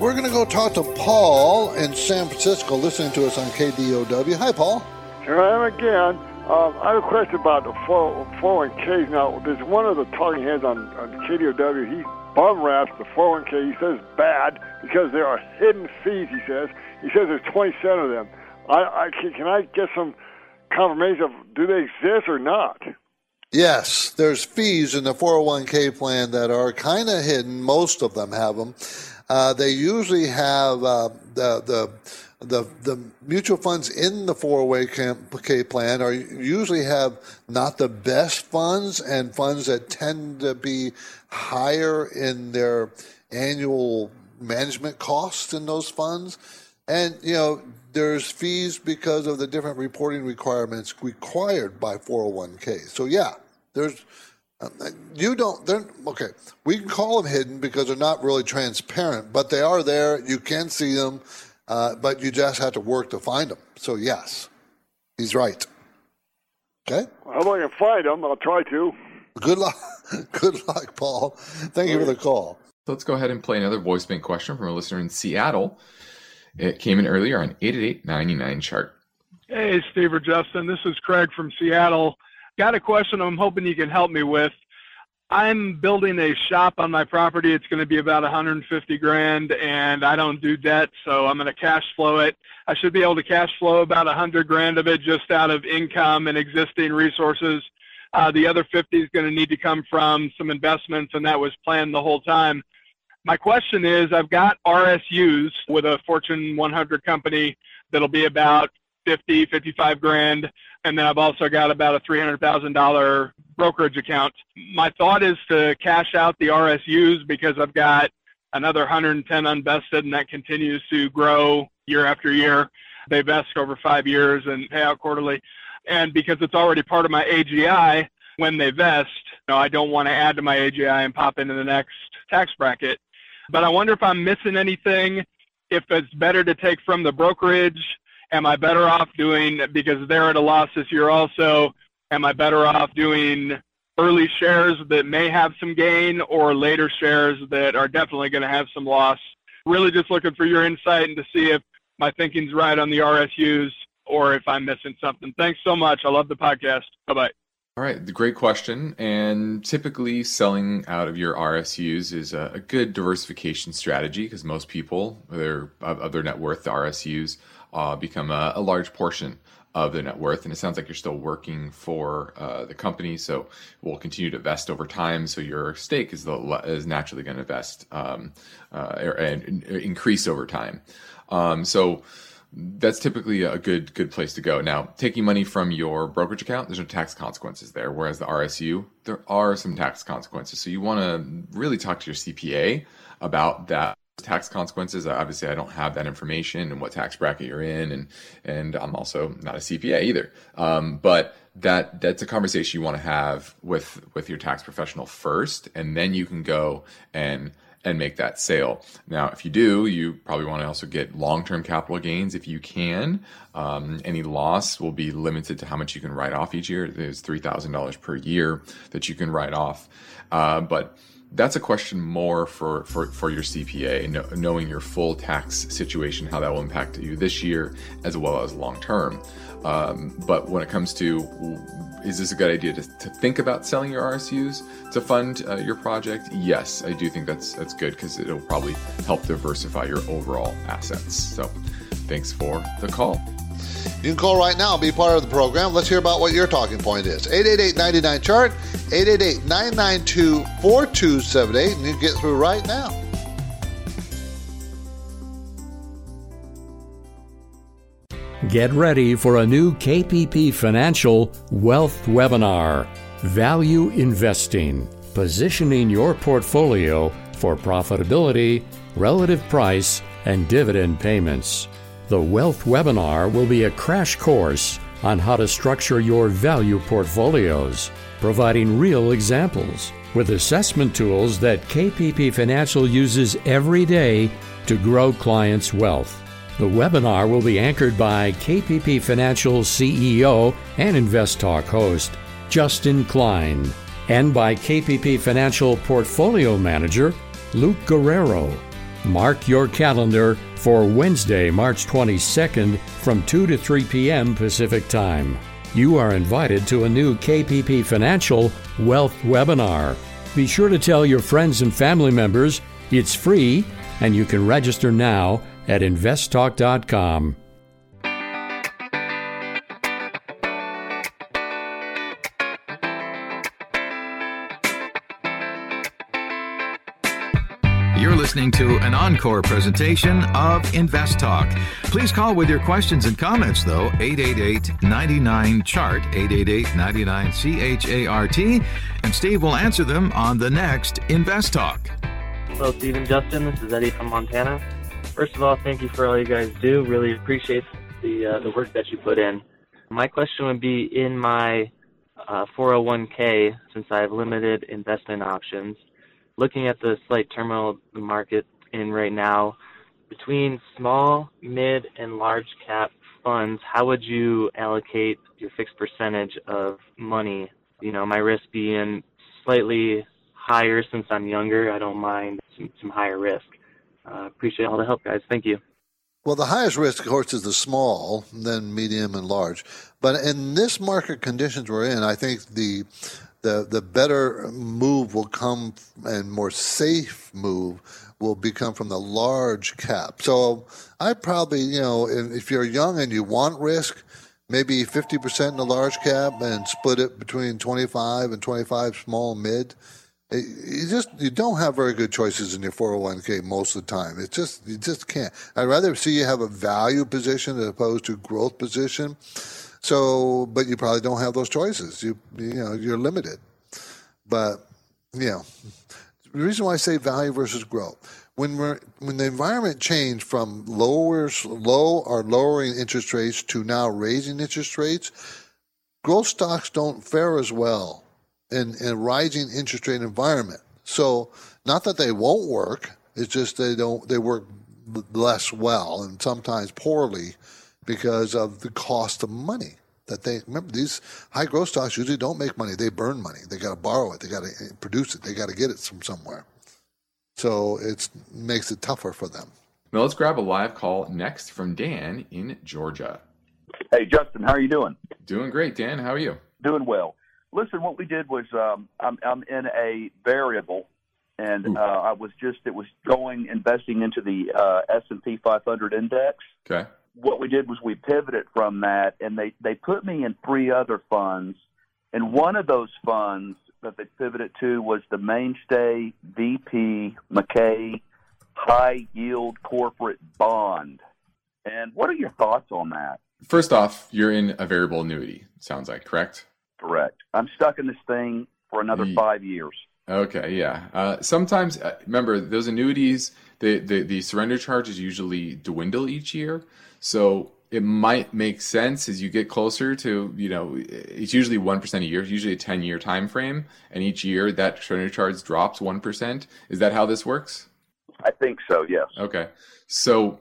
We're going to go talk to Paul in San Francisco, listening to us on KDOW. Hi, Paul. Here I am again. Um, I have a question about the 401ks. Now, there's one of the talking heads on, on KDOW. He bum raps the 401k. He says bad because there are hidden fees, he says. He says there's 27 of them. I, I can, can I get some confirmation of do they exist or not? Yes, there's fees in the 401k plan that are kind of hidden. Most of them have them. Uh, they usually have uh, the the the the mutual funds in the 401k plan are usually have not the best funds and funds that tend to be higher in their annual management costs in those funds. And you know, there's fees because of the different reporting requirements required by 401k. So yeah, there's you don't they're okay we can call them hidden because they're not really transparent but they are there you can see them uh, but you just have to work to find them. So yes he's right. Okay? Well, how long I can find them i'll try to. Good luck good luck paul. Thank you for the call. Let's go ahead and play another voice bank question from a listener in seattle. It came in earlier on 888 chart. Hey steve or justin this is craig from seattle got a question I'm hoping you can help me with. I'm building a shop on my property. It's going to be about 150 grand, and I don't do debt, so I'm going to cash flow it. I should be able to cash flow about 100 grand of it just out of income and existing resources. Uh, the other 50 is going to need to come from some investments, and that was planned the whole time. My question is, I've got RSUs with a Fortune 100 company that'll be about 50, 55 grand and then I've also got about a $300,000 brokerage account. My thought is to cash out the RSUs because I've got another 110 unvested, and that continues to grow year after year. They vest over five years and pay out quarterly. And because it's already part of my AGI, when they vest, you know, I don't want to add to my AGI and pop into the next tax bracket. But I wonder if I'm missing anything, if it's better to take from the brokerage am I better off doing because they're at a loss this year also? Am I better off doing early shares that may have some gain or later shares that are definitely going to have some loss? Really just looking for your insight and to see if my thinking's right on the RSUs or if I'm missing something. Thanks so much. I love the podcast. Bye bye. All right, great question. And typically, selling out of your RSUs is a, good diversification strategy because most people, their of, their net worth, the RSUs uh, become a, a, large portion of their net worth. And it sounds like you're still working for uh, the company, so we'll continue to vest over time. So your stake is the, is naturally going to vest um, uh, and increase over time. Um, so that's typically a good good place to go. Now, taking money from your brokerage account, there's no tax consequences there. Whereas the RSU, there are some tax consequences. So you want to really talk to your CPA about that tax consequences. Obviously, I don't have that information and what tax bracket you're in, and and I'm also not a CPA either. Um, but that that's a conversation you want to have with with your tax professional first, and then you can go and and make that sale. Now, if you do, you probably want to also get long-term capital gains if you can. Um, any loss will be limited to how much you can write off each year. There's three thousand dollars per year that you can write off, uh, but that's a question more for, for, for your CPA, know, knowing your full tax situation, how that will impact you this year as well as long term. Um, but when it comes to is this a good idea to, to think about selling your RSUs to fund uh, your project? Yes, I do think that's that's good because it'll probably help diversify your overall assets. So, thanks for the call. You can call right now and be part of the program. Let's hear about what your talking point is. 888 chart 888 992 4278, and you get through right now. Get ready for a new KPP Financial Wealth Webinar Value Investing, positioning your portfolio for profitability, relative price, and dividend payments. The Wealth Webinar will be a crash course on how to structure your value portfolios, providing real examples with assessment tools that KPP Financial uses every day to grow clients' wealth. The webinar will be anchored by KPP Financial CEO and Invest Talk host Justin Klein and by KPP Financial Portfolio Manager Luke Guerrero. Mark your calendar for Wednesday, March 22nd from 2 to 3 p.m. Pacific Time. You are invited to a new KPP Financial Wealth Webinar. Be sure to tell your friends and family members it's free and you can register now at investtalk.com. listening to an encore presentation of Invest Talk. Please call with your questions and comments, though, 888 99 Chart, 888 99 CHART, and Steve will answer them on the next Invest Talk. Hello, Steve and Justin. This is Eddie from Montana. First of all, thank you for all you guys do. Really appreciate the uh, the work that you put in. My question would be in my uh, 401k, since I have limited investment options looking at the slight terminal market in right now, between small, mid, and large cap funds, how would you allocate your fixed percentage of money? You know, my risk being slightly higher since I'm younger. I don't mind some, some higher risk. Uh, appreciate all the help, guys. Thank you. Well, the highest risk, of course, is the small, then medium and large. But in this market conditions we're in, I think the the the better move will come and more safe move will become from the large cap. So I probably, you know, if you're young and you want risk, maybe 50% in the large cap and split it between 25 and 25 small mid. Eh, you just you don't have very good choices in your 401k most of the time. It's just you just can't. I'd rather see you have a value position as opposed to growth position so, but you probably don't have those choices. You you know you're limited. But you know, the reason why I say value versus growth when we're when the environment changed from lowers low or lowering interest rates to now raising interest rates, growth stocks don't fare as well in, in a rising interest rate environment. So not that they won't work, it's just they don't they work less well and sometimes poorly because of the cost of money that they remember these high growth stocks usually don't make money. They burn money. They got to borrow it. They got to produce it. They got to get it from somewhere. So it makes it tougher for them. Now let's grab a live call next from dan in georgia. Hey justin how are you doing? Doing great dan. How are you? Doing well. Listen what we did was um, I'm, I'm in a variable and uh, I was just it was going investing into the uh, S and P 500 index. Okay what we did was we pivoted from that, and they they put me in three other funds, and one of those funds that they pivoted to was the mainstay VP MacKay High Yield Corporate Bond. And what are your thoughts on that? First off, you're in a variable annuity. Sounds like correct. Correct. I'm stuck in this thing for another five years. Okay, yeah. Uh, sometimes, uh, remember, those annuities, the, the, the surrender charges usually dwindle each year. So it might make sense as you get closer to, you know, it's usually 1% a year, it's usually a 10 year time frame. And each year that surrender charge drops 1%. Is that how this works? I think so, yes. Okay. So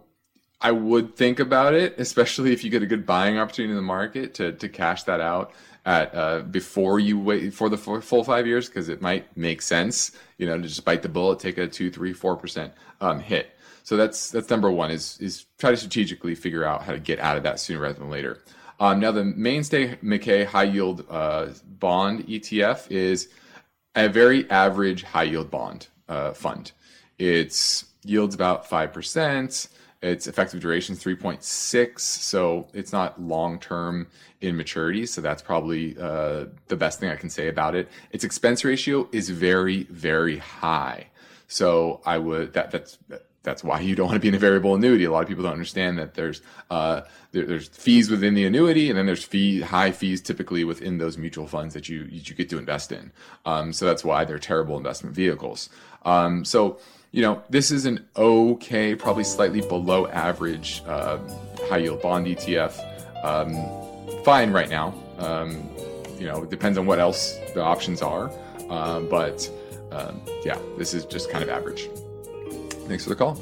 I would think about it, especially if you get a good buying opportunity in the market to, to cash that out at uh, before you wait for the full five years because it might make sense, you know, to just bite the bullet, take a two, three, four percent um, hit. So that's that's number one is is try to strategically figure out how to get out of that sooner rather than later. Um, now the mainstay MacKay high yield uh, bond ETF is a very average high yield bond uh, fund. It's yields about five percent. Its effective duration is 3.6, so it's not long term in maturity. So that's probably uh, the best thing I can say about it. Its expense ratio is very, very high. So I would that that's that's why you don't want to be in a variable annuity. A lot of people don't understand that there's uh, there, there's fees within the annuity, and then there's fee high fees typically within those mutual funds that you you get to invest in. Um, so that's why they're terrible investment vehicles. Um, so you know this is an okay, probably slightly below average uh, high yield bond ETF. Um, fine right now. Um, you know, it depends on what else the options are, uh, but um, yeah, this is just kind of average. Thanks for the call.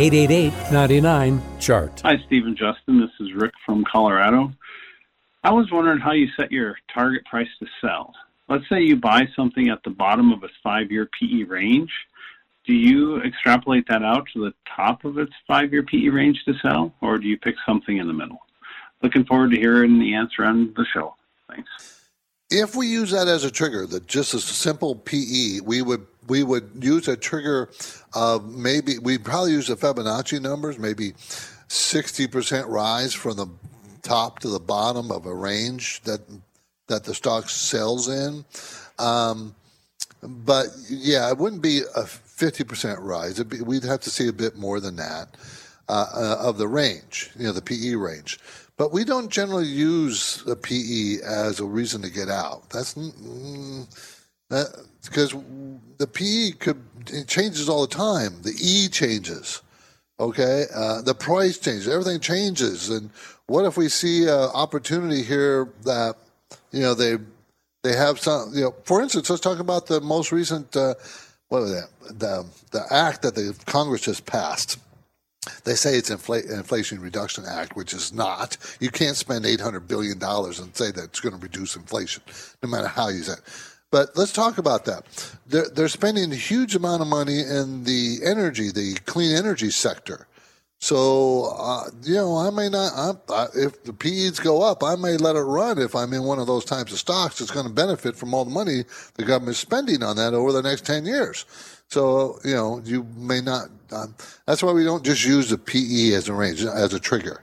888-99-CHART. Hi, Stephen Justin. This is Rick from Colorado. I was wondering how you set your target price to sell. Let's say you buy something at the bottom of its five-year PE range. Do you extrapolate that out to the top of its five-year PE range to sell, or do you pick something in the middle? Looking forward to hearing the answer on the show. Thanks. If we use that as a trigger, that just a simple PE, we would we would use a trigger of maybe we'd probably use the Fibonacci numbers, maybe sixty percent rise from the top to the bottom of a range that that the stock sells in. Um, but yeah, it wouldn't be a fifty percent rise. Be, we'd have to see a bit more than that uh, uh, of the range, you know, the PE range. But we don't generally use the PE as a reason to get out. That's mm, that, because the PE could it changes all the time. The E changes. Okay, uh, the price changes. Everything changes. And what if we see an opportunity here that you know they they have some you know for instance let's talk about the most recent uh, what was that the the act that the Congress just passed they say it's infl- Inflation Reduction Act, which is not. You can't spend $800 billion and say that it's going to reduce inflation, no matter how you say it. But let's talk about that. They're, they're spending a huge amount of money in the energy, the clean energy sector. So, uh, you know, I may not, I, if the PEs go up, I may let it run if I'm in one of those types of stocks that's going to benefit from all the money the government's spending on that over the next 10 years. So, you know, you may not, um, that's why we don't just use the PE as a range, as a trigger.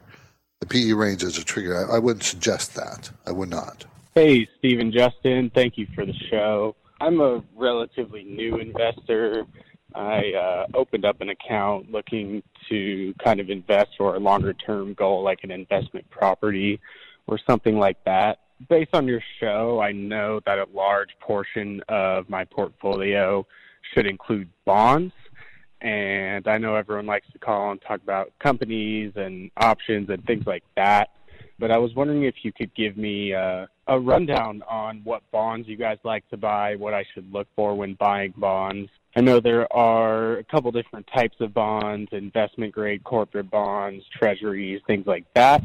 The PE range as a trigger. I, I wouldn't suggest that. I would not. Hey, Stephen Justin. Thank you for the show. I'm a relatively new investor. I uh, opened up an account looking to kind of invest for a longer term goal, like an investment property or something like that. Based on your show, I know that a large portion of my portfolio should include bonds. And I know everyone likes to call and talk about companies and options and things like that. But I was wondering if you could give me uh, a rundown on what bonds you guys like to buy, what I should look for when buying bonds. I know there are a couple different types of bonds, investment grade corporate bonds, treasuries, things like that.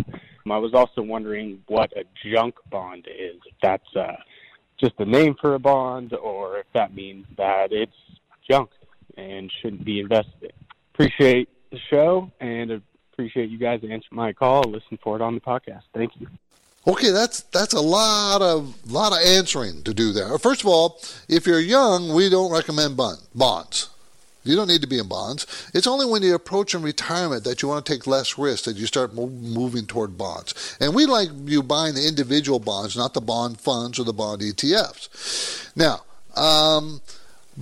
I was also wondering what a junk bond is, if that's uh, just a name for a bond or if that means that it's junk and shouldn't be invested. Appreciate the show and appreciate you guys answering my call. Listen for it on the podcast. Thank you. Okay, that's that's a lot of lot of answering to do there. First of all, if you're young, we don't recommend bond, bonds. You don't need to be in bonds. It's only when you approach in retirement that you want to take less risk that you start moving toward bonds. And we like you buying the individual bonds, not the bond funds or the bond ETFs. Now, um,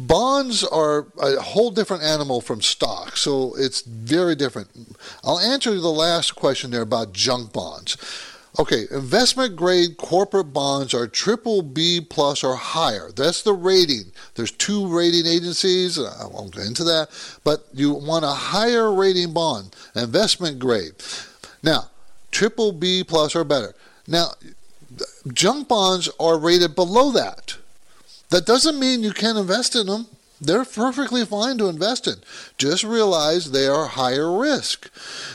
bonds are a whole different animal from stocks, so it's very different. I'll answer the last question there about junk bonds. Okay, investment grade corporate bonds are triple B plus or higher. That's the rating. There's two rating agencies. I won't get into that, but you want a higher rating bond, investment grade. Now, triple B plus or better. Now, junk bonds are rated below that. That doesn't mean you can't invest in them. They're perfectly fine to invest in. Just realize they are higher risk.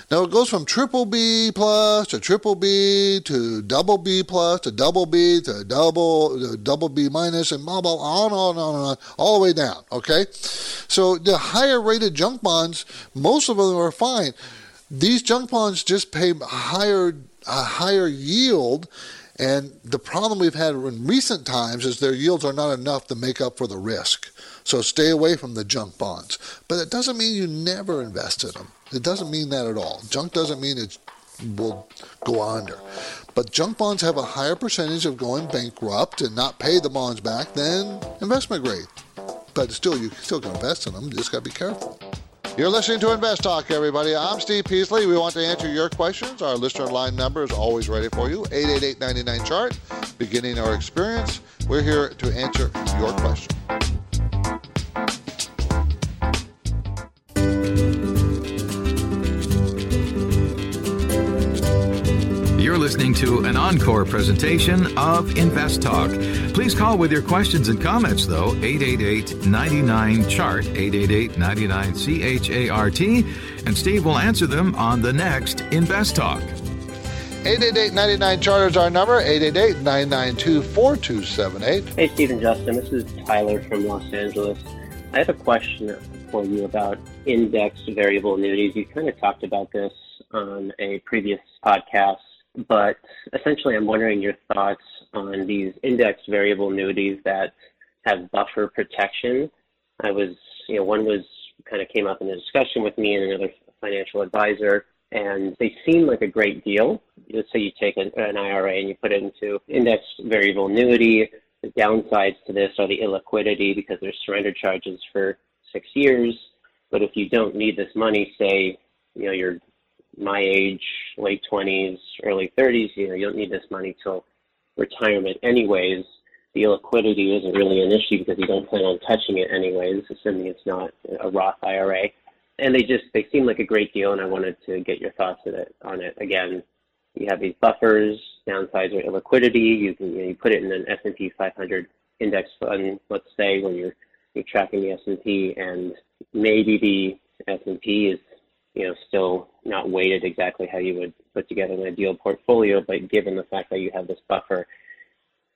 Now it goes from triple B plus to triple B to double B plus to double B to double to double B minus and blah blah on on on on all the way down. Okay, so the higher rated junk bonds, most of them are fine. These junk bonds just pay higher a higher yield and the problem we've had in recent times is their yields are not enough to make up for the risk. So stay away from the junk bonds. But it doesn't mean you never invest in them. It doesn't mean that at all. Junk doesn't mean it will go under. But junk bonds have a higher percentage of going bankrupt and not pay the bonds back than investment grade. But still, you still can invest in them. You just got to be careful. You're listening to Invest Talk, everybody. I'm Steve Peasley. We want to answer your questions. Our listener line number is always ready for you 888 99 chart. Beginning our experience, we're here to answer your question. Listening to an encore presentation of Invest Talk. Please call with your questions and comments, though, 888 99 Chart, 888 99 CHART, and Steve will answer them on the next Invest Talk. 888-99 chart is our number 888-992-4278 hey stephen justin this is tyler from los angeles i have a question for you about indexed variable annuities you kind of talked about this on a previous podcast but essentially I'm wondering your thoughts on these indexed variable annuities that have buffer protection. I was, you know, one was kind of came up in a discussion with me and another financial advisor, and they seem like a great deal. Let's say you take an, an IRA and you put it into indexed variable annuity. The downsides to this are the illiquidity because there's surrender charges for six years. But if you don't need this money, say, you know, you're my age, late 20s, early 30s, you know, you don't need this money till retirement anyways. The illiquidity isn't really an issue because you don't plan on touching it anyways, assuming it's not a Roth IRA. And they just they seem like a great deal, and I wanted to get your thoughts on it. On it again, you have these buffers, downsides or illiquidity. You can you, know, you put it in an S&P 500 index fund, let's say, when you're you're tracking the S&P, and maybe the S&P is you know, still not weighted exactly how you would put together an ideal portfolio, but given the fact that you have this buffer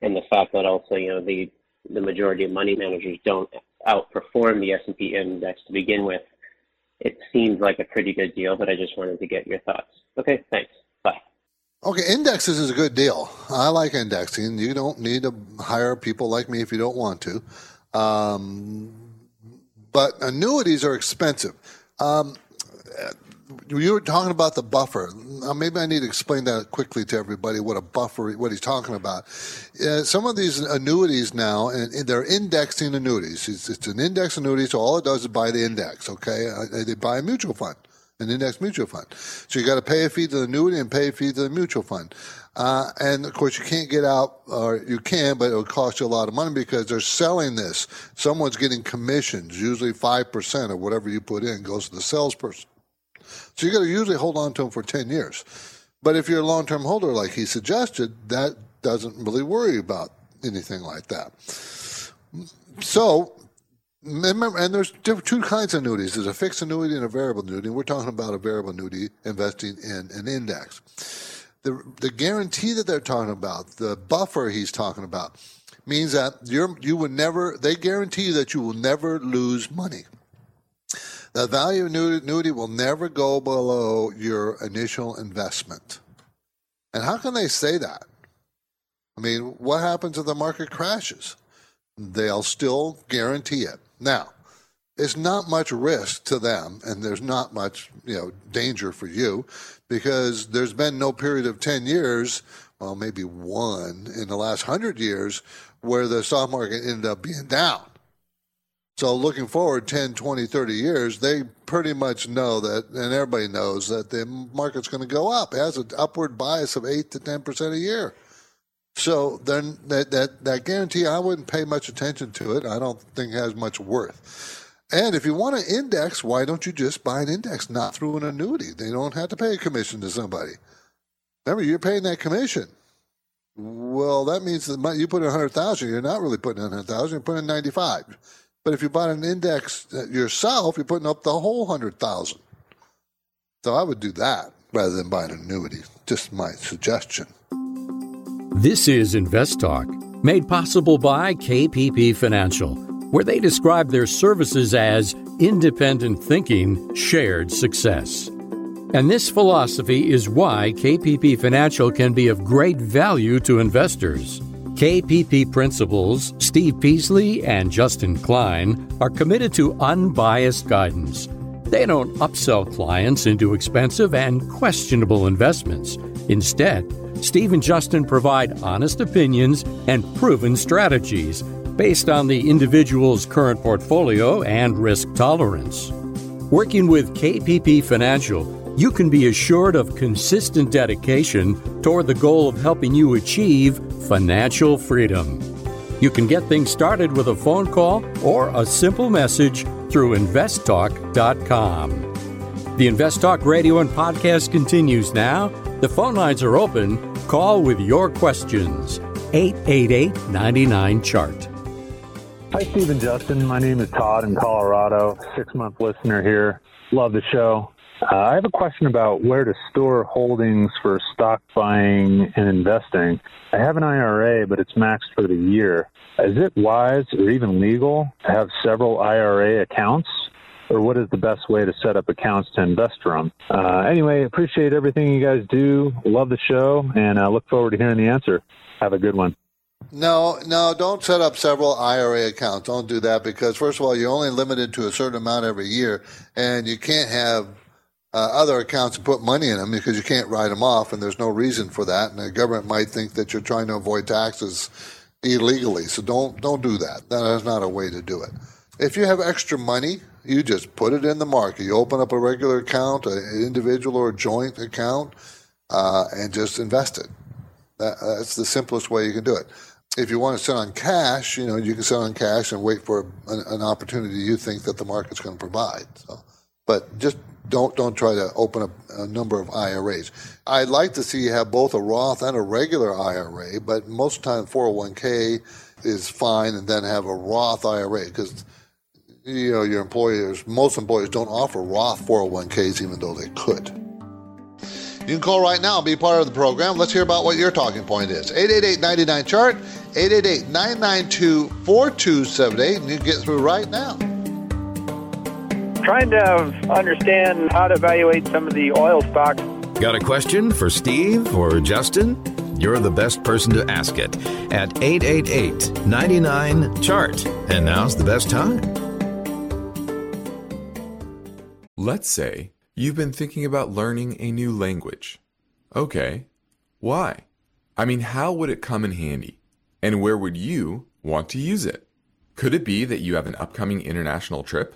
and the fact that also, you know, the the majority of money managers don't outperform the S&P index to begin with, it seems like a pretty good deal, but I just wanted to get your thoughts. Okay, thanks. Bye. Okay, indexes is a good deal. I like indexing. You don't need to hire people like me if you don't want to. Um, but annuities are expensive. Um, you were talking about the buffer. Now, maybe I need to explain that quickly to everybody what a buffer, what he's talking about. Uh, some of these annuities now, and, and they're indexing annuities. It's, it's, an index annuity, so all it does is buy the index. Okay, uh, they buy a mutual fund, an index mutual fund. So you got to pay a fee to the annuity and pay a fee to the mutual fund. Uh, and of course, you can't get out, or you can, but it'll cost you a lot of money because they're selling this. Someone's getting commissions, usually 5% of whatever you put in goes to the salesperson. So you got to usually hold on to them for 10 years. But if you're a long term holder, like he suggested, that doesn't really worry about anything like that. So, remember, and there's two kinds of annuities there's a fixed annuity and a variable annuity. We're talking about a variable annuity investing in an index. The, the guarantee that they're talking about, the buffer he's talking about, means that you're, you would never, they guarantee you that you will never lose money. The value of annuity will never go below your initial investment. And how can they say that? I mean, what happens if the market crashes? They'll still guarantee it. Now, it's not much risk to them, and there's not much you know danger for you because there's been no period of 10 years, well, maybe one in the last 100 years, where the stock market ended up being down. So looking forward 10, 20, 30 years, they pretty much know that, and everybody knows that the market's going to go up. It has an upward bias of 8 to 10% a year. So then that, that, that guarantee, I wouldn't pay much attention to it. I don't think it has much worth. And if you want an index, why don't you just buy an index, not through an annuity? They don't have to pay a commission to somebody. Remember, you're paying that commission. Well, that means that you put in 100000 you're not really putting in 100000 you're putting in 95 but if you bought an index yourself, you're putting up the whole hundred thousand. So I would do that rather than buy an annuity. Just my suggestion. This is Invest Talk, made possible by KPP Financial, where they describe their services as independent thinking, shared success. And this philosophy is why KPP Financial can be of great value to investors. KPP principals Steve Peasley and Justin Klein are committed to unbiased guidance. They don't upsell clients into expensive and questionable investments. Instead, Steve and Justin provide honest opinions and proven strategies based on the individual's current portfolio and risk tolerance. Working with KPP Financial, you can be assured of consistent dedication toward the goal of helping you achieve financial freedom. You can get things started with a phone call or a simple message through investtalk.com. The Invest Talk radio and podcast continues now. The phone lines are open. Call with your questions. 888 99 Chart. Hi, Steve and Justin. My name is Todd in Colorado, six month listener here. Love the show. Uh, I have a question about where to store holdings for stock buying and investing. I have an IRA, but it's maxed for the year. Is it wise or even legal to have several IRA accounts? Or what is the best way to set up accounts to invest from? Uh, anyway, appreciate everything you guys do. Love the show, and I look forward to hearing the answer. Have a good one. No, no, don't set up several IRA accounts. Don't do that because, first of all, you're only limited to a certain amount every year, and you can't have uh, other accounts and put money in them because you can't write them off, and there's no reason for that. And the government might think that you're trying to avoid taxes illegally. So don't don't do that. That is not a way to do it. If you have extra money, you just put it in the market. You open up a regular account, an individual or a joint account, uh, and just invest it. That, that's the simplest way you can do it. If you want to sit on cash, you know you can sit on cash and wait for an, an opportunity you think that the market's going to provide. So, but just don't don't try to open up a number of IRAs. I'd like to see you have both a Roth and a regular IRA, but most time 401k is fine, and then have a Roth IRA because you know your employers, most employers don't offer Roth 401ks even though they could. You can call right now and be part of the program. Let's hear about what your talking point is. 888 chart 888 992 4278, and you can get through right now trying to understand how to evaluate some of the oil stocks. Got a question for Steve or Justin? You're the best person to ask it at 888 99 Chart. And now's the best time. Let's say you've been thinking about learning a new language. Okay, why? I mean, how would it come in handy? And where would you want to use it? Could it be that you have an upcoming international trip?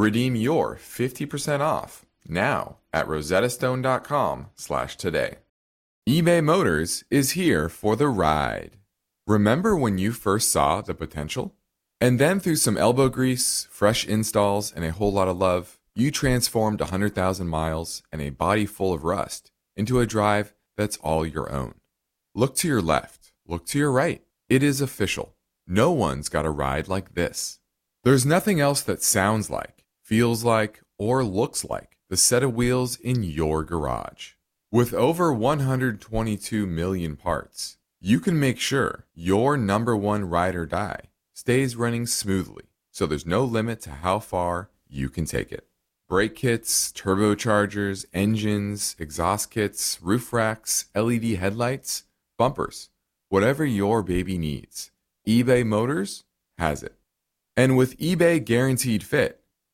Redeem your 50% off now at rosettastone.com slash today. eBay Motors is here for the ride. Remember when you first saw the potential? And then through some elbow grease, fresh installs, and a whole lot of love, you transformed 100,000 miles and a body full of rust into a drive that's all your own. Look to your left, look to your right. It is official. No one's got a ride like this. There's nothing else that sounds like, feels like, or looks like the set of wheels in your garage. With over 122 million parts, you can make sure your number one ride or die stays running smoothly, so there's no limit to how far you can take it. Brake kits, turbochargers, engines, exhaust kits, roof racks, LED headlights, bumpers, whatever your baby needs, eBay Motors has it. And with eBay Guaranteed Fit,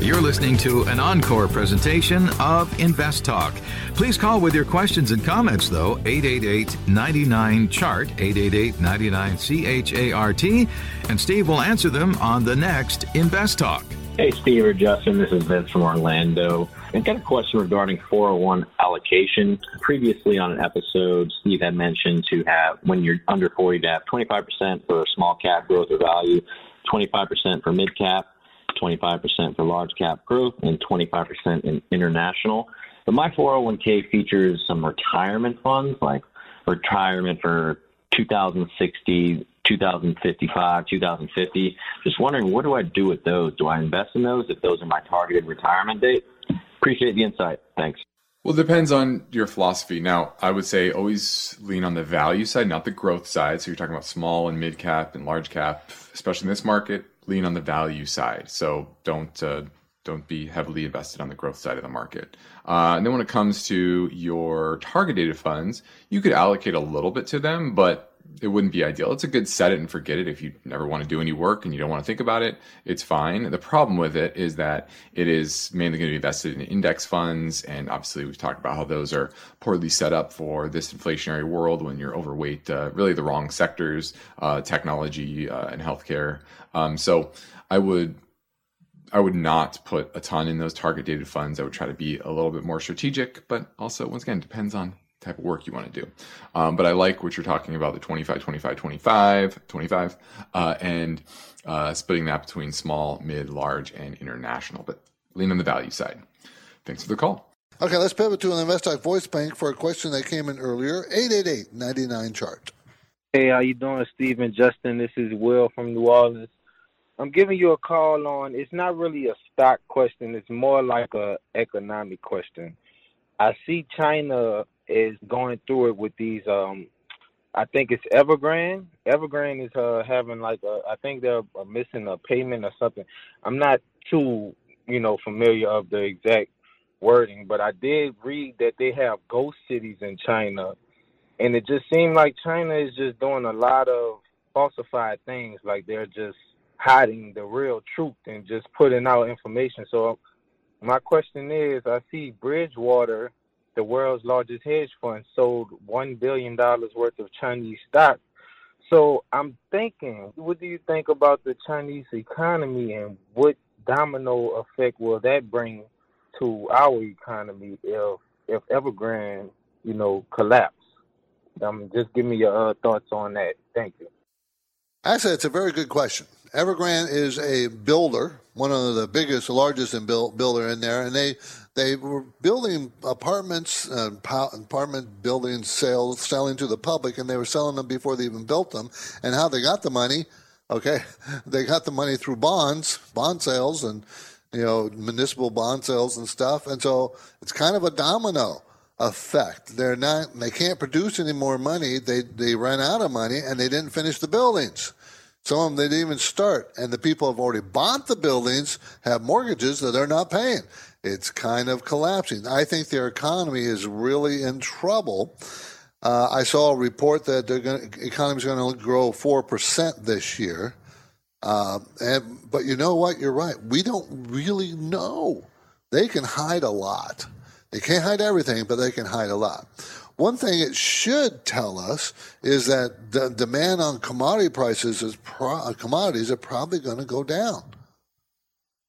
You're listening to an encore presentation of Invest Talk. Please call with your questions and comments, though, 888 99 Chart, 888 99 CHART, and Steve will answer them on the next Invest Talk. Hey, Steve or Justin, this is Vince from Orlando. I've got a question regarding 401 allocation. Previously on an episode, Steve had mentioned to have, when you're under 40, to have 25% for small cap growth or value, 25% for mid cap, 25% for large cap growth, and 25% in international. But my 401k features some retirement funds, like retirement for 2060, 2055, 2050. Just wondering, what do I do with those? Do I invest in those if those are my targeted retirement date? Appreciate the insight. Thanks. Well, it depends on your philosophy. Now, I would say always lean on the value side, not the growth side. So you're talking about small and mid cap and large cap, especially in this market. Lean on the value side. So don't uh, don't be heavily invested on the growth side of the market. Uh, and then when it comes to your targeted funds, you could allocate a little bit to them, but it wouldn't be ideal. It's a good set it and forget it if you never want to do any work and you don't want to think about it. It's fine. The problem with it is that it is mainly going to be invested in index funds, and obviously we've talked about how those are poorly set up for this inflationary world when you're overweight, uh, really the wrong sectors, uh, technology uh, and healthcare. Um, so I would I would not put a ton in those target dated funds. I would try to be a little bit more strategic, but also once again depends on type of work you want to do. Um, but I like what you're talking about the 25, 25, 25, 25, uh, and uh, splitting that between small, mid, large, and international. But lean on the value side. Thanks for the call. Okay, let's pivot to an InvestTalk voice bank for a question that came in earlier 888 99 chart. Hey, how you doing, Stephen? Justin, this is Will from New Orleans. I'm giving you a call on. It's not really a stock question. It's more like a economic question. I see China is going through it with these. Um, I think it's Evergrande. Evergrande is uh, having like a. I think they're uh, missing a payment or something. I'm not too you know familiar of the exact wording, but I did read that they have ghost cities in China, and it just seemed like China is just doing a lot of falsified things. Like they're just hiding the real truth and just putting out information. So my question is, I see Bridgewater the world's largest hedge fund sold one billion dollars worth of Chinese stock. So I'm thinking, what do you think about the Chinese economy and what domino effect will that bring to our economy if if Evergrande, you know, collapse? Um, just give me your uh, thoughts on that. Thank you. Actually, it's a very good question. Evergrande is a builder, one of the biggest, largest in build, builder in there, and they they were building apartments, uh, apartment buildings, sales, selling to the public, and they were selling them before they even built them. And how they got the money? Okay, they got the money through bonds, bond sales, and you know municipal bond sales and stuff. And so it's kind of a domino. effect. They're not. They can't produce any more money. They they ran out of money and they didn't finish the buildings. Some of them they didn't even start, and the people have already bought the buildings have mortgages that they're not paying. It's kind of collapsing. I think their economy is really in trouble. Uh, I saw a report that the economy is going to grow four percent this year. Uh, and but you know what? You're right. We don't really know. They can hide a lot. They can't hide everything, but they can hide a lot. One thing it should tell us is that the demand on commodity prices is pro- uh, commodities are probably going to go down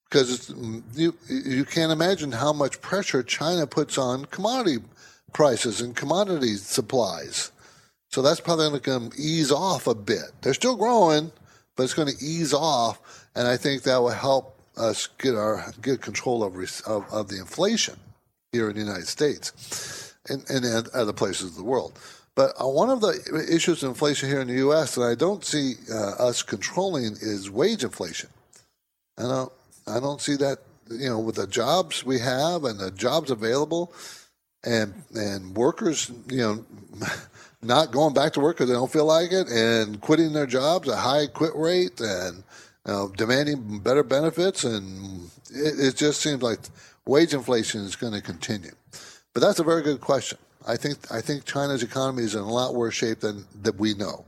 because mm, you you can't imagine how much pressure China puts on commodity prices and commodity supplies. So that's probably going to ease off a bit. They're still growing, but it's going to ease off, and I think that will help us get our get control of of, of the inflation here in the United States and, and in other places of the world. But uh, one of the issues of inflation here in the U.S. that I don't see uh, us controlling is wage inflation. I don't, I don't see that, you know, with the jobs we have and the jobs available, and and workers, you know, not going back to work because they don't feel like it, and quitting their jobs, a high quit rate, and you know, demanding better benefits, and it, it just seems like wage inflation is going to continue. But that's a very good question. I think I think China's economy is in a lot worse shape than that we know,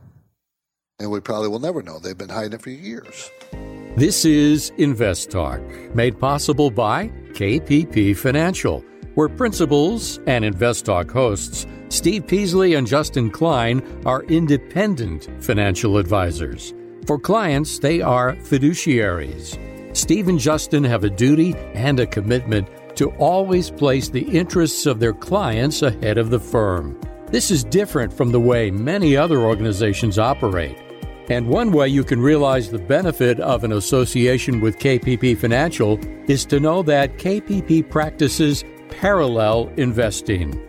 and we probably will never know. They've been hiding it for years. This is Invest Talk, made possible by KPP Financial, where principals and Invest Talk hosts Steve Peasley and Justin Klein are independent financial advisors. For clients, they are fiduciaries. Steve and Justin have a duty and a commitment to always place the interests of their clients ahead of the firm. This is different from the way many other organizations operate. And one way you can realize the benefit of an association with KPP Financial is to know that KPP practices parallel investing.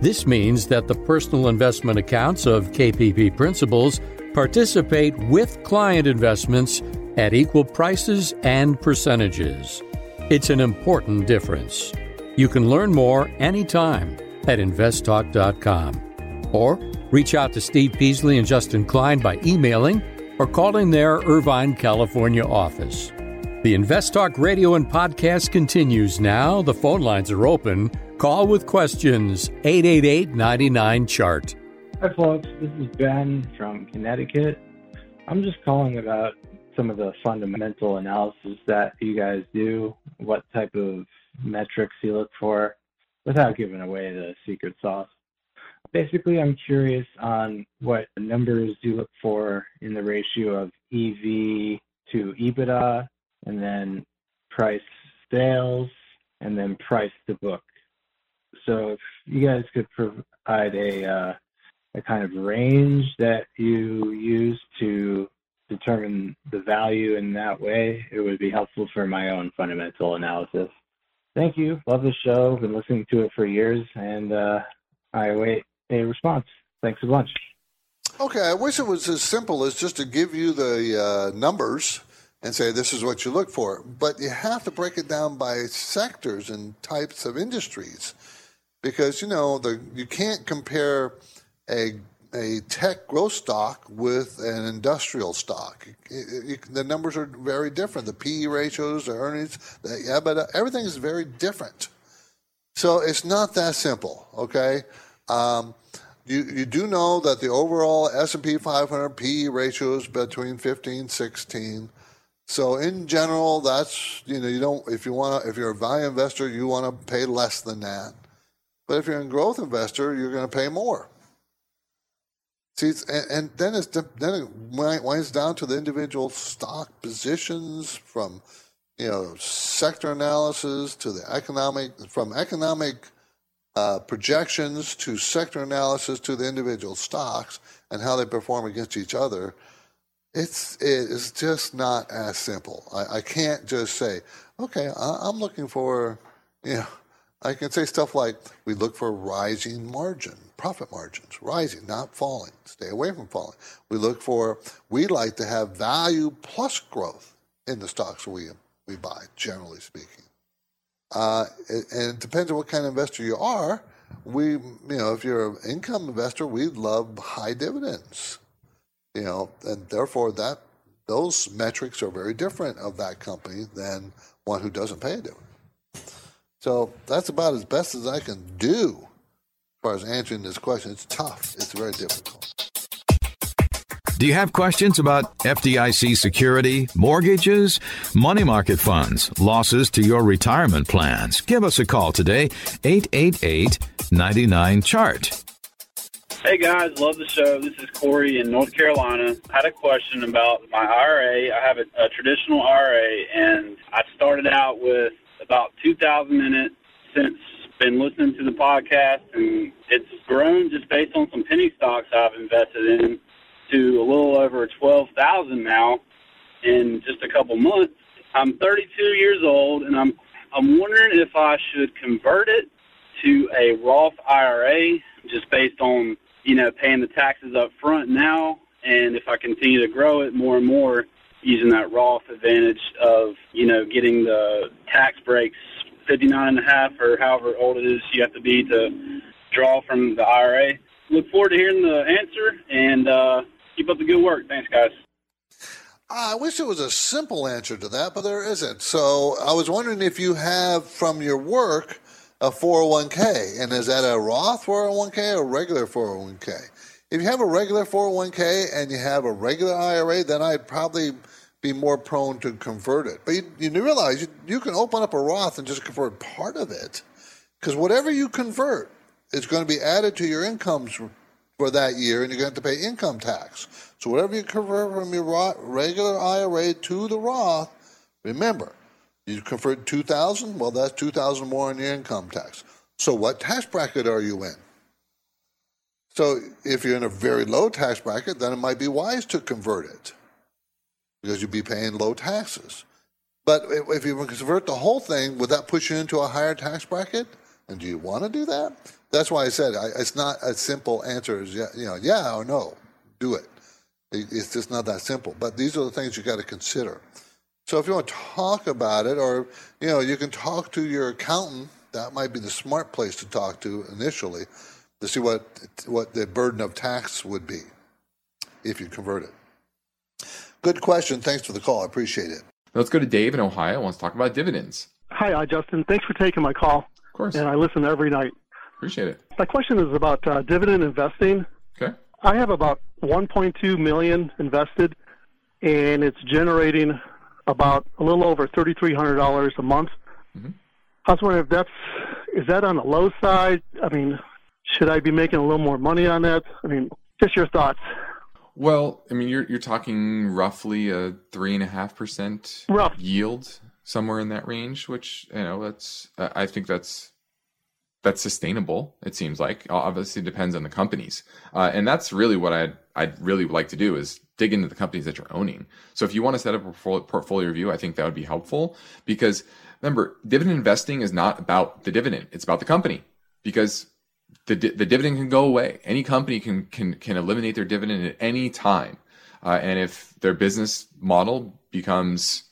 This means that the personal investment accounts of KPP principals participate with client investments at equal prices and percentages. It's an important difference. You can learn more anytime at investtalk.com or reach out to Steve Peasley and Justin Klein by emailing or calling their Irvine, California office. The Invest Talk radio and podcast continues now. The phone lines are open. Call with questions 888 99 Chart. Hi, folks. This is Ben from Connecticut. I'm just calling about some of the fundamental analysis that you guys do, what type of metrics you look for, without giving away the secret sauce. Basically, I'm curious on what numbers you look for in the ratio of EV to EBITDA, and then price sales, and then price to book. So if you guys could provide a uh, a kind of range that you use determine the value in that way, it would be helpful for my own fundamental analysis. Thank you. Love the show. Been listening to it for years, and uh, I await a response. Thanks a bunch. Okay, I wish it was as simple as just to give you the uh, numbers and say this is what you look for, but you have to break it down by sectors and types of industries because you know the you can't compare a a tech growth stock with an industrial stock. It, it, the numbers are very different. The PE ratios, the earnings, the EBITDA, everything is very different. So it's not that simple. Okay, um, you you do know that the overall S and P 500 PE ratio is between 15, 16. So in general, that's you know you don't if you want if you're a value investor, you want to pay less than that. But if you're a growth investor, you're going to pay more. See, and, and, then it's then it winds down to the individual stock positions from you know sector analysis to the economic from economic uh, projections to sector analysis to the individual stocks and how they perform against each other. It's it is just not as simple. I, I can't just say, okay, I, I'm looking for you know I can say stuff like we look for rising margin, profit margins, rising, not falling. Stay away from falling. We look for, we like to have value plus growth in the stocks we, we buy, generally speaking. Uh, and it depends on what kind of investor you are. we, you know, if you're an income investor, we love high dividends, you know, and therefore that those metrics are very different of that company than one who doesn't pay a dividend. So that's about as best as I can do far as answering this question. It's tough. It's very difficult. Do you have questions about FDIC security, mortgages, money market funds, losses to your retirement plans? Give us a call today, 888 99 Chart. Hey guys, love the show. This is Corey in North Carolina. I had a question about my IRA. I have a, a traditional IRA, and I started out with about 2,000 in it since been listening to the podcast, and it's grown just based on some penny stocks I've invested in to a little over 12,000 now in just a couple months. I'm 32 years old and I'm I'm wondering if I should convert it to a Roth IRA just based on, you know, paying the taxes up front now and if I continue to grow it more and more using that Roth advantage of, you know, getting the tax breaks 59 and a half or however old it is you have to be to draw from the IRA. Look forward to hearing the answer and uh keep up the good work. Thanks, guys. I wish it was a simple answer to that, but there isn't. So I was wondering if you have from your work a 401k, and is that a Roth 401k or a regular 401k? If you have a regular 401k and you have a regular IRA, then I'd probably be more prone to convert it. But you, you realize you, you can open up a Roth and just convert part of it, because whatever you convert is going to be added to your incomes for that year, and you're going to have to pay income tax. So whatever you convert from your Roth, regular IRA to the Roth, remember, you convert 2000 well, that's 2000 more in your income tax. So what tax bracket are you in? So if you're in a very low tax bracket, then it might be wise to convert it because you'd be paying low taxes. But if you convert the whole thing, would that push you into a higher tax bracket? And do you want to do that? That's why I said I, it's not a simple answer as yeah, you know, yeah or no, do it. it. It's just not that simple. But these are the things you got to consider. So if you want to talk about it, or you know, you can talk to your accountant. That might be the smart place to talk to initially to see what what the burden of tax would be if you convert it. Good question. Thanks for the call. I appreciate it. Let's go to Dave in Ohio. Wants to talk about dividends. Hi, Justin. Thanks for taking my call. Of course. And I listen every night. Appreciate it. My question is about uh, dividend investing. Okay. I have about 1.2 million invested, and it's generating about a little over $3,300 a month. Mm-hmm. I was wondering if that's is that on the low side? I mean, should I be making a little more money on that? I mean, just your thoughts. Well, I mean, you're you're talking roughly a three and a half percent yield, somewhere in that range. Which you know, that's I think that's that's sustainable. It seems like obviously it depends on the companies, uh, and that's really what I'd I'd really like to do is dig into the companies that you're owning. So if you want to set up a portfolio review, I think that would be helpful because remember, dividend investing is not about the dividend; it's about the company because the the dividend can go away. Any company can can can eliminate their dividend at any time, uh, and if their business model becomes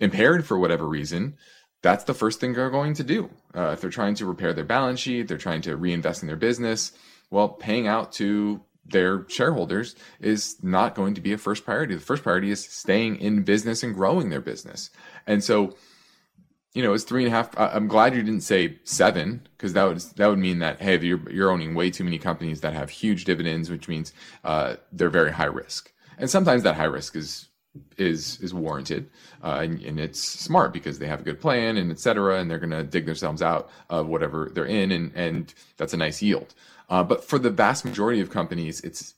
impaired for whatever reason, that's the first thing they're going to do. Uh, if they're trying to repair their balance sheet, they're trying to reinvest in their business. Well, paying out to their shareholders is not going to be a first priority. The first priority is staying in business and growing their business. And so, you know, it's three and a half. I'm glad you didn't say seven because that would that would mean that hey, you're you're owning way too many companies that have huge dividends, which means uh, they're very high risk. And sometimes that high risk is is is warranted uh, and, and, it's smart because they have a good plan and et cetera and they're going to dig themselves out of whatever they're in and and that's a nice yield uh, but for the vast majority of companies it's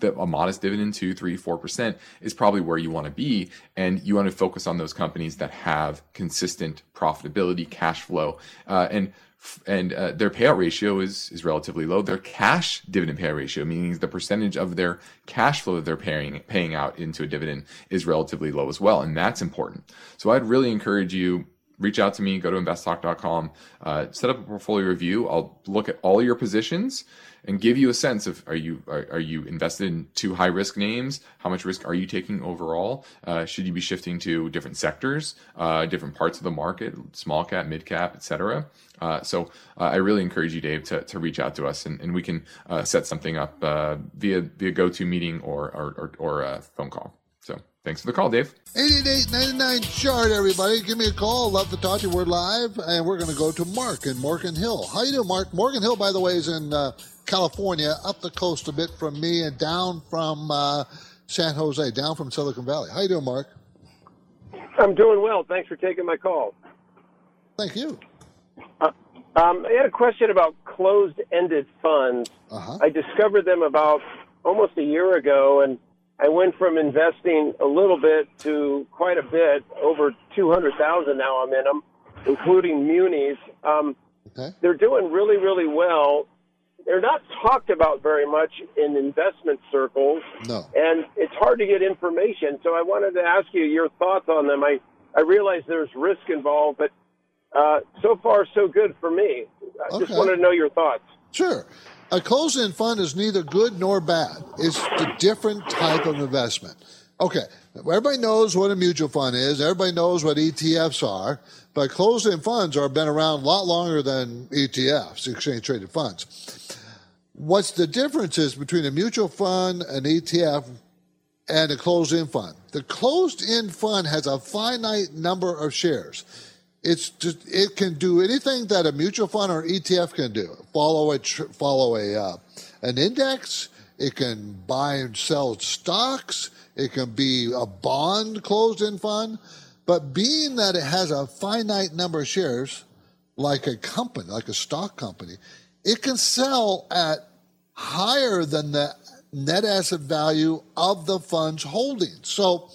the, a modest dividend two three four percent is probably where you want to be and you want to focus on those companies that have consistent profitability cash flow uh, and and uh, their payout ratio is is relatively low. Their cash dividend payout ratio, meaning the percentage of their cash flow that they're paying paying out into a dividend, is relatively low as well, and that's important. So I'd really encourage you reach out to me. Go to investtalk.com. Uh, set up a portfolio review. I'll look at all your positions and give you a sense of are you are, are you invested in two high risk names? How much risk are you taking overall? Uh, should you be shifting to different sectors, uh, different parts of the market, small cap, mid cap, etc. Uh, so uh, I really encourage you, Dave, to, to reach out to us and, and we can uh, set something up via via GoToMeeting or or, or, or a phone call. So thanks for the call, Dave. 888 chart everybody. Give me a call. Love to talk to you. We're live, and we're going to go to Mark in Morgan Hill. How you doing, Mark? Morgan Hill, by the way, is in uh, California, up the coast a bit from me, and down from uh, San Jose, down from Silicon Valley. How you doing, Mark? I'm doing well. Thanks for taking my call. Thank you. Uh, um, I had a question about closed-ended funds. Uh-huh. I discovered them about almost a year ago, and I went from investing a little bit to quite a bit, over 200,000 now I'm in them, including munis. Um, okay. They're doing really, really well. They're not talked about very much in investment circles, No. and it's hard to get information. So I wanted to ask you your thoughts on them. I, I realize there's risk involved, but uh, so far so good for me. I just Okay. wanted to know your thoughts. Sure. A closed-end fund is neither good nor bad. It's a different type of investment. Okay, everybody knows what a mutual fund is. Everybody knows what ETFs are, but closed-end funds are been around a lot longer than ETFs, exchange-traded funds. What's the difference is between a mutual fund, an ETF, and a closed-end fund. The closed-end fund has a finite number of shares. It's just it can do anything that a mutual fund or ETF can do. Follow a follow a uh, an index. It can buy and sell stocks. It can be a bond closed-end fund. But being that it has a finite number of shares, like a company, like a stock company, it can sell at higher than the net asset value of the fund's holdings. So,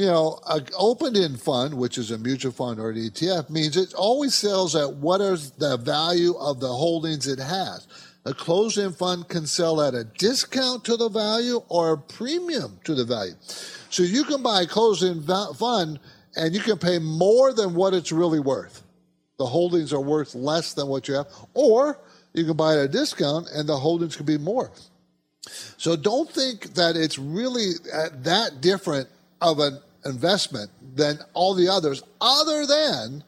you know, an open-end fund, which is a mutual fund or an ETF, means it always sells at what is the value of the holdings it has. A closed-end fund can sell at a discount to the value or a premium to the value. So you can buy a closed-end fund and you can pay more than what it's really worth. The holdings are worth less than what you have, or you can buy at a discount and the holdings can be more. So don't think that it's really uh, that different of an investment than all the others, other than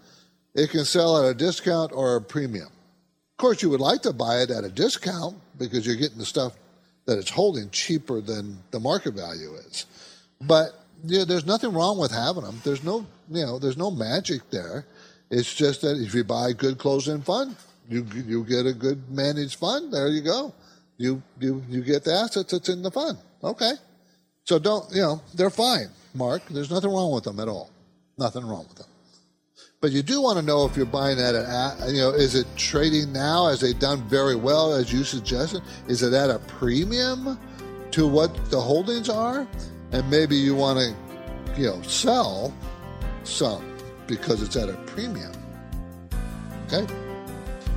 it can sell at a discount or a premium. Of course, you would like to buy it at a discount because you're getting the stuff that it's holding cheaper than the market value is. But there's nothing wrong with having them. There's no, you know, there's no magic there. It's just that if you buy a good closed-end fund, you you get a good managed fund. There you go. You you you get the assets that's in the fund. Okay. So don't you know they're fine, Mark. There's nothing wrong with them at all. Nothing wrong with them. But you do want to know if you're buying at a you know is it trading now? Has they done very well as you suggested? Is it at a premium to what the holdings are? And maybe you want to you know sell some because it's at a premium. Okay.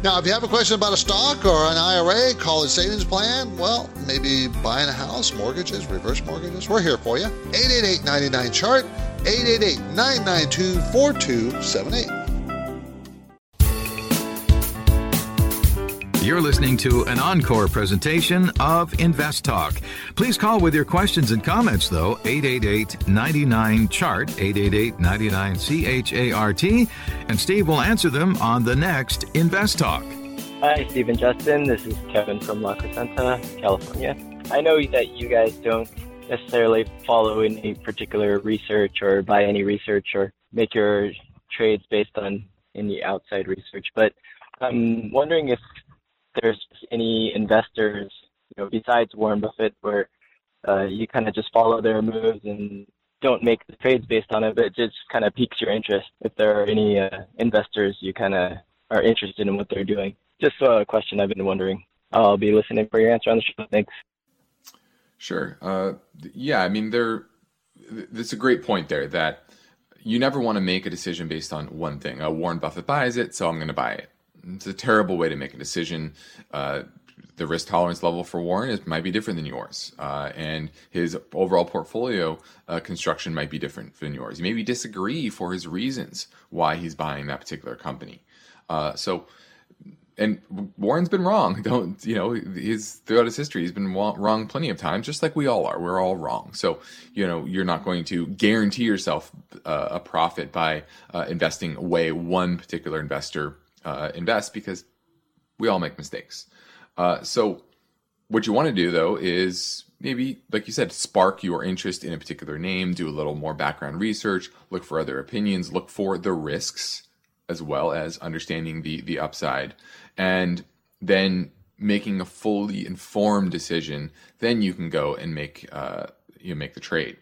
Now, if you have a question about a stock or an IRA, college savings plan, well, maybe buying a house, mortgages, reverse mortgages, we're here for you. 888 99 chart, 888 992 4278. You're listening to an encore presentation of Invest Talk. Please call with your questions and comments, though, 888 99 Chart, 888 99 CHART, and Steve will answer them on the next Invest Talk. Hi, Steve and Justin. This is Kevin from La Crescenta, California. I know that you guys don't necessarily follow any particular research or buy any research or make your trades based on any outside research, but I'm wondering if there's any investors, you know, besides Warren Buffett, where uh, you kind of just follow their moves and don't make the trades based on it, but it just kind of piques your interest. If there are any uh, investors you kind of are interested in what they're doing, just a question I've been wondering. I'll be listening for your answer on the show. Thanks. Sure. Uh, yeah, I mean, there. That's a great point there. That you never want to make a decision based on one thing. Uh, Warren Buffett buys it, so I'm going to buy it. It's a terrible way to make a decision. Uh, the risk tolerance level for Warren is might be different than yours, uh, and his overall portfolio uh, construction might be different than yours. You maybe disagree for his reasons why he's buying that particular company. Uh, so, and Warren's been wrong. Don't you know? He's throughout his history, he's been wrong plenty of times, just like we all are. We're all wrong. So, you know, you're not going to guarantee yourself uh, a profit by uh, investing way one particular investor uh, invest because we all make mistakes. Uh, so, what you want to do though is maybe, like you said, spark your interest in a particular name, do a little more background research, look for other opinions, look for the risks as well as understanding the the upside, and then making a fully informed decision. Then you can go and make uh, you make the trade.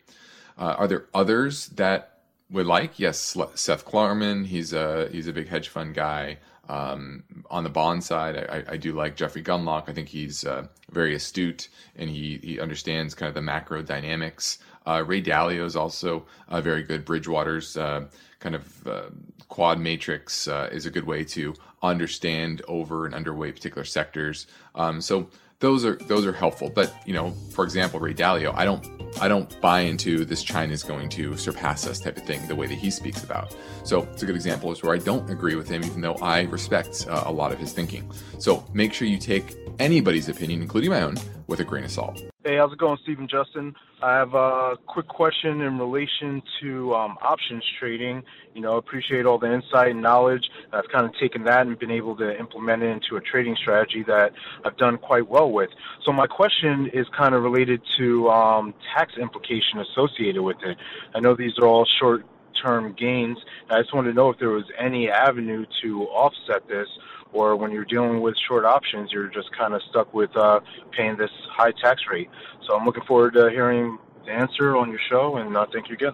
Uh, are there others that would like? Yes, Seth Klarman. He's a he's a big hedge fund guy. Um, on the bond side, I, I, do like Jeffrey Gundlach. I think he's uh, very astute and he, he understands kind of the macro dynamics. Uh, Ray Dalio is also uh, very good. Bridgewater's uh, kind of uh, quad matrix uh, is a good way to understand over and underweight particular sectors. Um, so those are those are helpful. But you know, for example, Ray Dalio, I don't I don't buy into this China is going to surpass us type of thing the way that he speaks about. So it's a good example is where I don't agree with him, even though I respect uh, a lot of his thinking. So make sure you take anybody's opinion, including my own, with a grain of salt. Hey, how's it going, Stephen Justin? I have a quick question in relation to um, options trading. You know, appreciate all the insight and knowledge. I've kind of taken that and been able to implement it into a trading strategy that I've done quite well with. So my question is kind of related to um, tax implication associated with it. I know these are all short term gains. I just wanted to know if there was any avenue to offset this or when you're dealing with short options, you're just kind of stuck with uh, paying this high tax rate. So I'm looking forward to hearing the answer on your show, and uh, thank you again.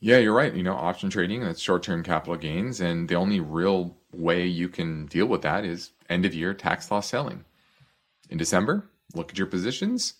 Yeah, you're right. You know, option trading, that's short term capital gains. And the only real way you can deal with that is end of year tax loss selling. In December, look at your positions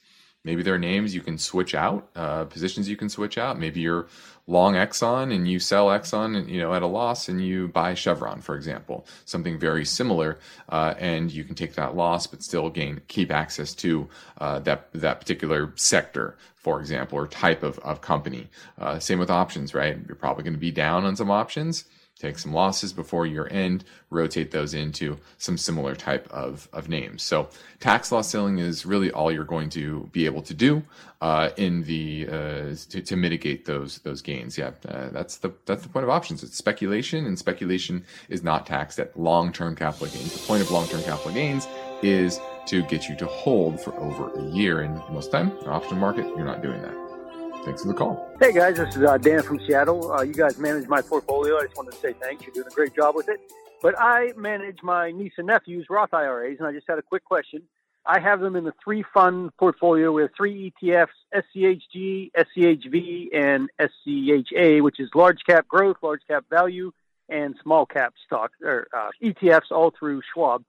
Maybe there are names you can switch out, uh, positions you can switch out. Maybe you're long Exxon and you sell Exxon, and, you know, at a loss, and you buy Chevron, for example, something very similar, uh, and you can take that loss but still gain keep access to uh, that that particular sector, for example, or type of of company. Uh, same with options, right? You're probably going to be down on some options take some losses before year end, rotate those into some similar type of, of names. So tax loss selling is really all you're going to be able to do uh, in the uh, to, to, mitigate those those gains. Yeah, uh, that's the that's the point of options. It's speculation, and speculation is not taxed at long term capital gains. The point of long term capital gains is to get you to hold for over a year, and most time, option market, you're not doing that. Thanks for the call. Hey guys, this is uh, Dan from Seattle. Uh, you guys manage my portfolio. I just wanted to say thanks. You're doing a great job with it. But I manage my niece and nephew's Roth IRAs, and I just had a quick question. I have them in the three fund portfolio with three ETFs: SCHG, SCHV, and SCHA, which is large cap growth, large cap value, and small cap stock or uh, ETFs, all through Schwab.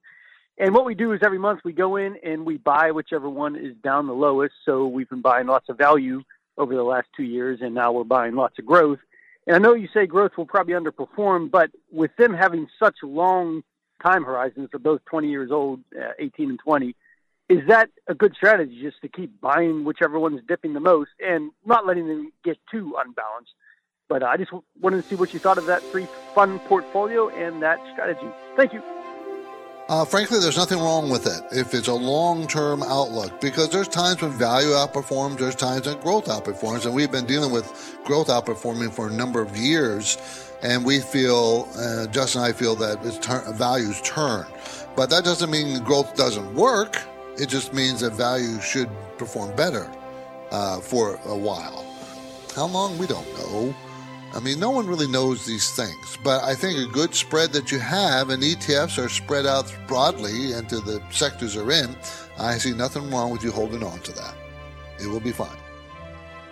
And what we do is every month we go in and we buy whichever one is down the lowest. So we've been buying lots of value over the last two years, and now we're buying lots of growth. And I know you say growth will probably underperform, but with them having such long time horizons of both 20 years old, uh, 18 and 20, is that a good strategy just to keep buying whichever one's dipping the most and not letting them get too unbalanced? But I just wanted to see what you thought of that free fund portfolio and that strategy. Thank you. Uh, frankly, there's nothing wrong with it if it's a long term outlook because there's times when value outperforms, there's times when growth outperforms, and we've been dealing with growth outperforming for a number of years. And we feel, uh, Justin and I feel that its ter- values turn. But that doesn't mean growth doesn't work, it just means that value should perform better uh, for a while. How long, we don't know. I mean, no one really knows these things, but I think a good spread that you have, and ETFs are spread out broadly into the sectors they're in. I see nothing wrong with you holding on to that. It will be fine.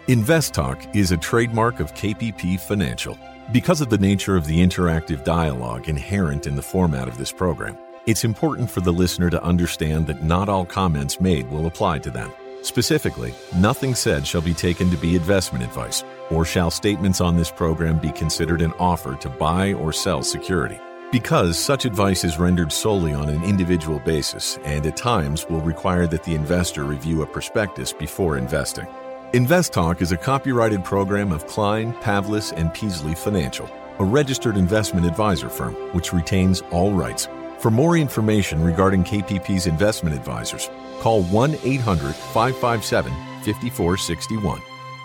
Invest Talk is a trademark of KPP Financial. Because of the nature of the interactive dialogue inherent in the format of this program, it's important for the listener to understand that not all comments made will apply to them. Specifically, nothing said shall be taken to be investment advice, or shall statements on this program be considered an offer to buy or sell security. Because such advice is rendered solely on an individual basis and at times will require that the investor review a prospectus before investing. Invest Talk is a copyrighted program of Klein, Pavlis, and Peasley Financial, a registered investment advisor firm which retains all rights. For more information regarding KPP's investment advisors, call 1 800 557 5461.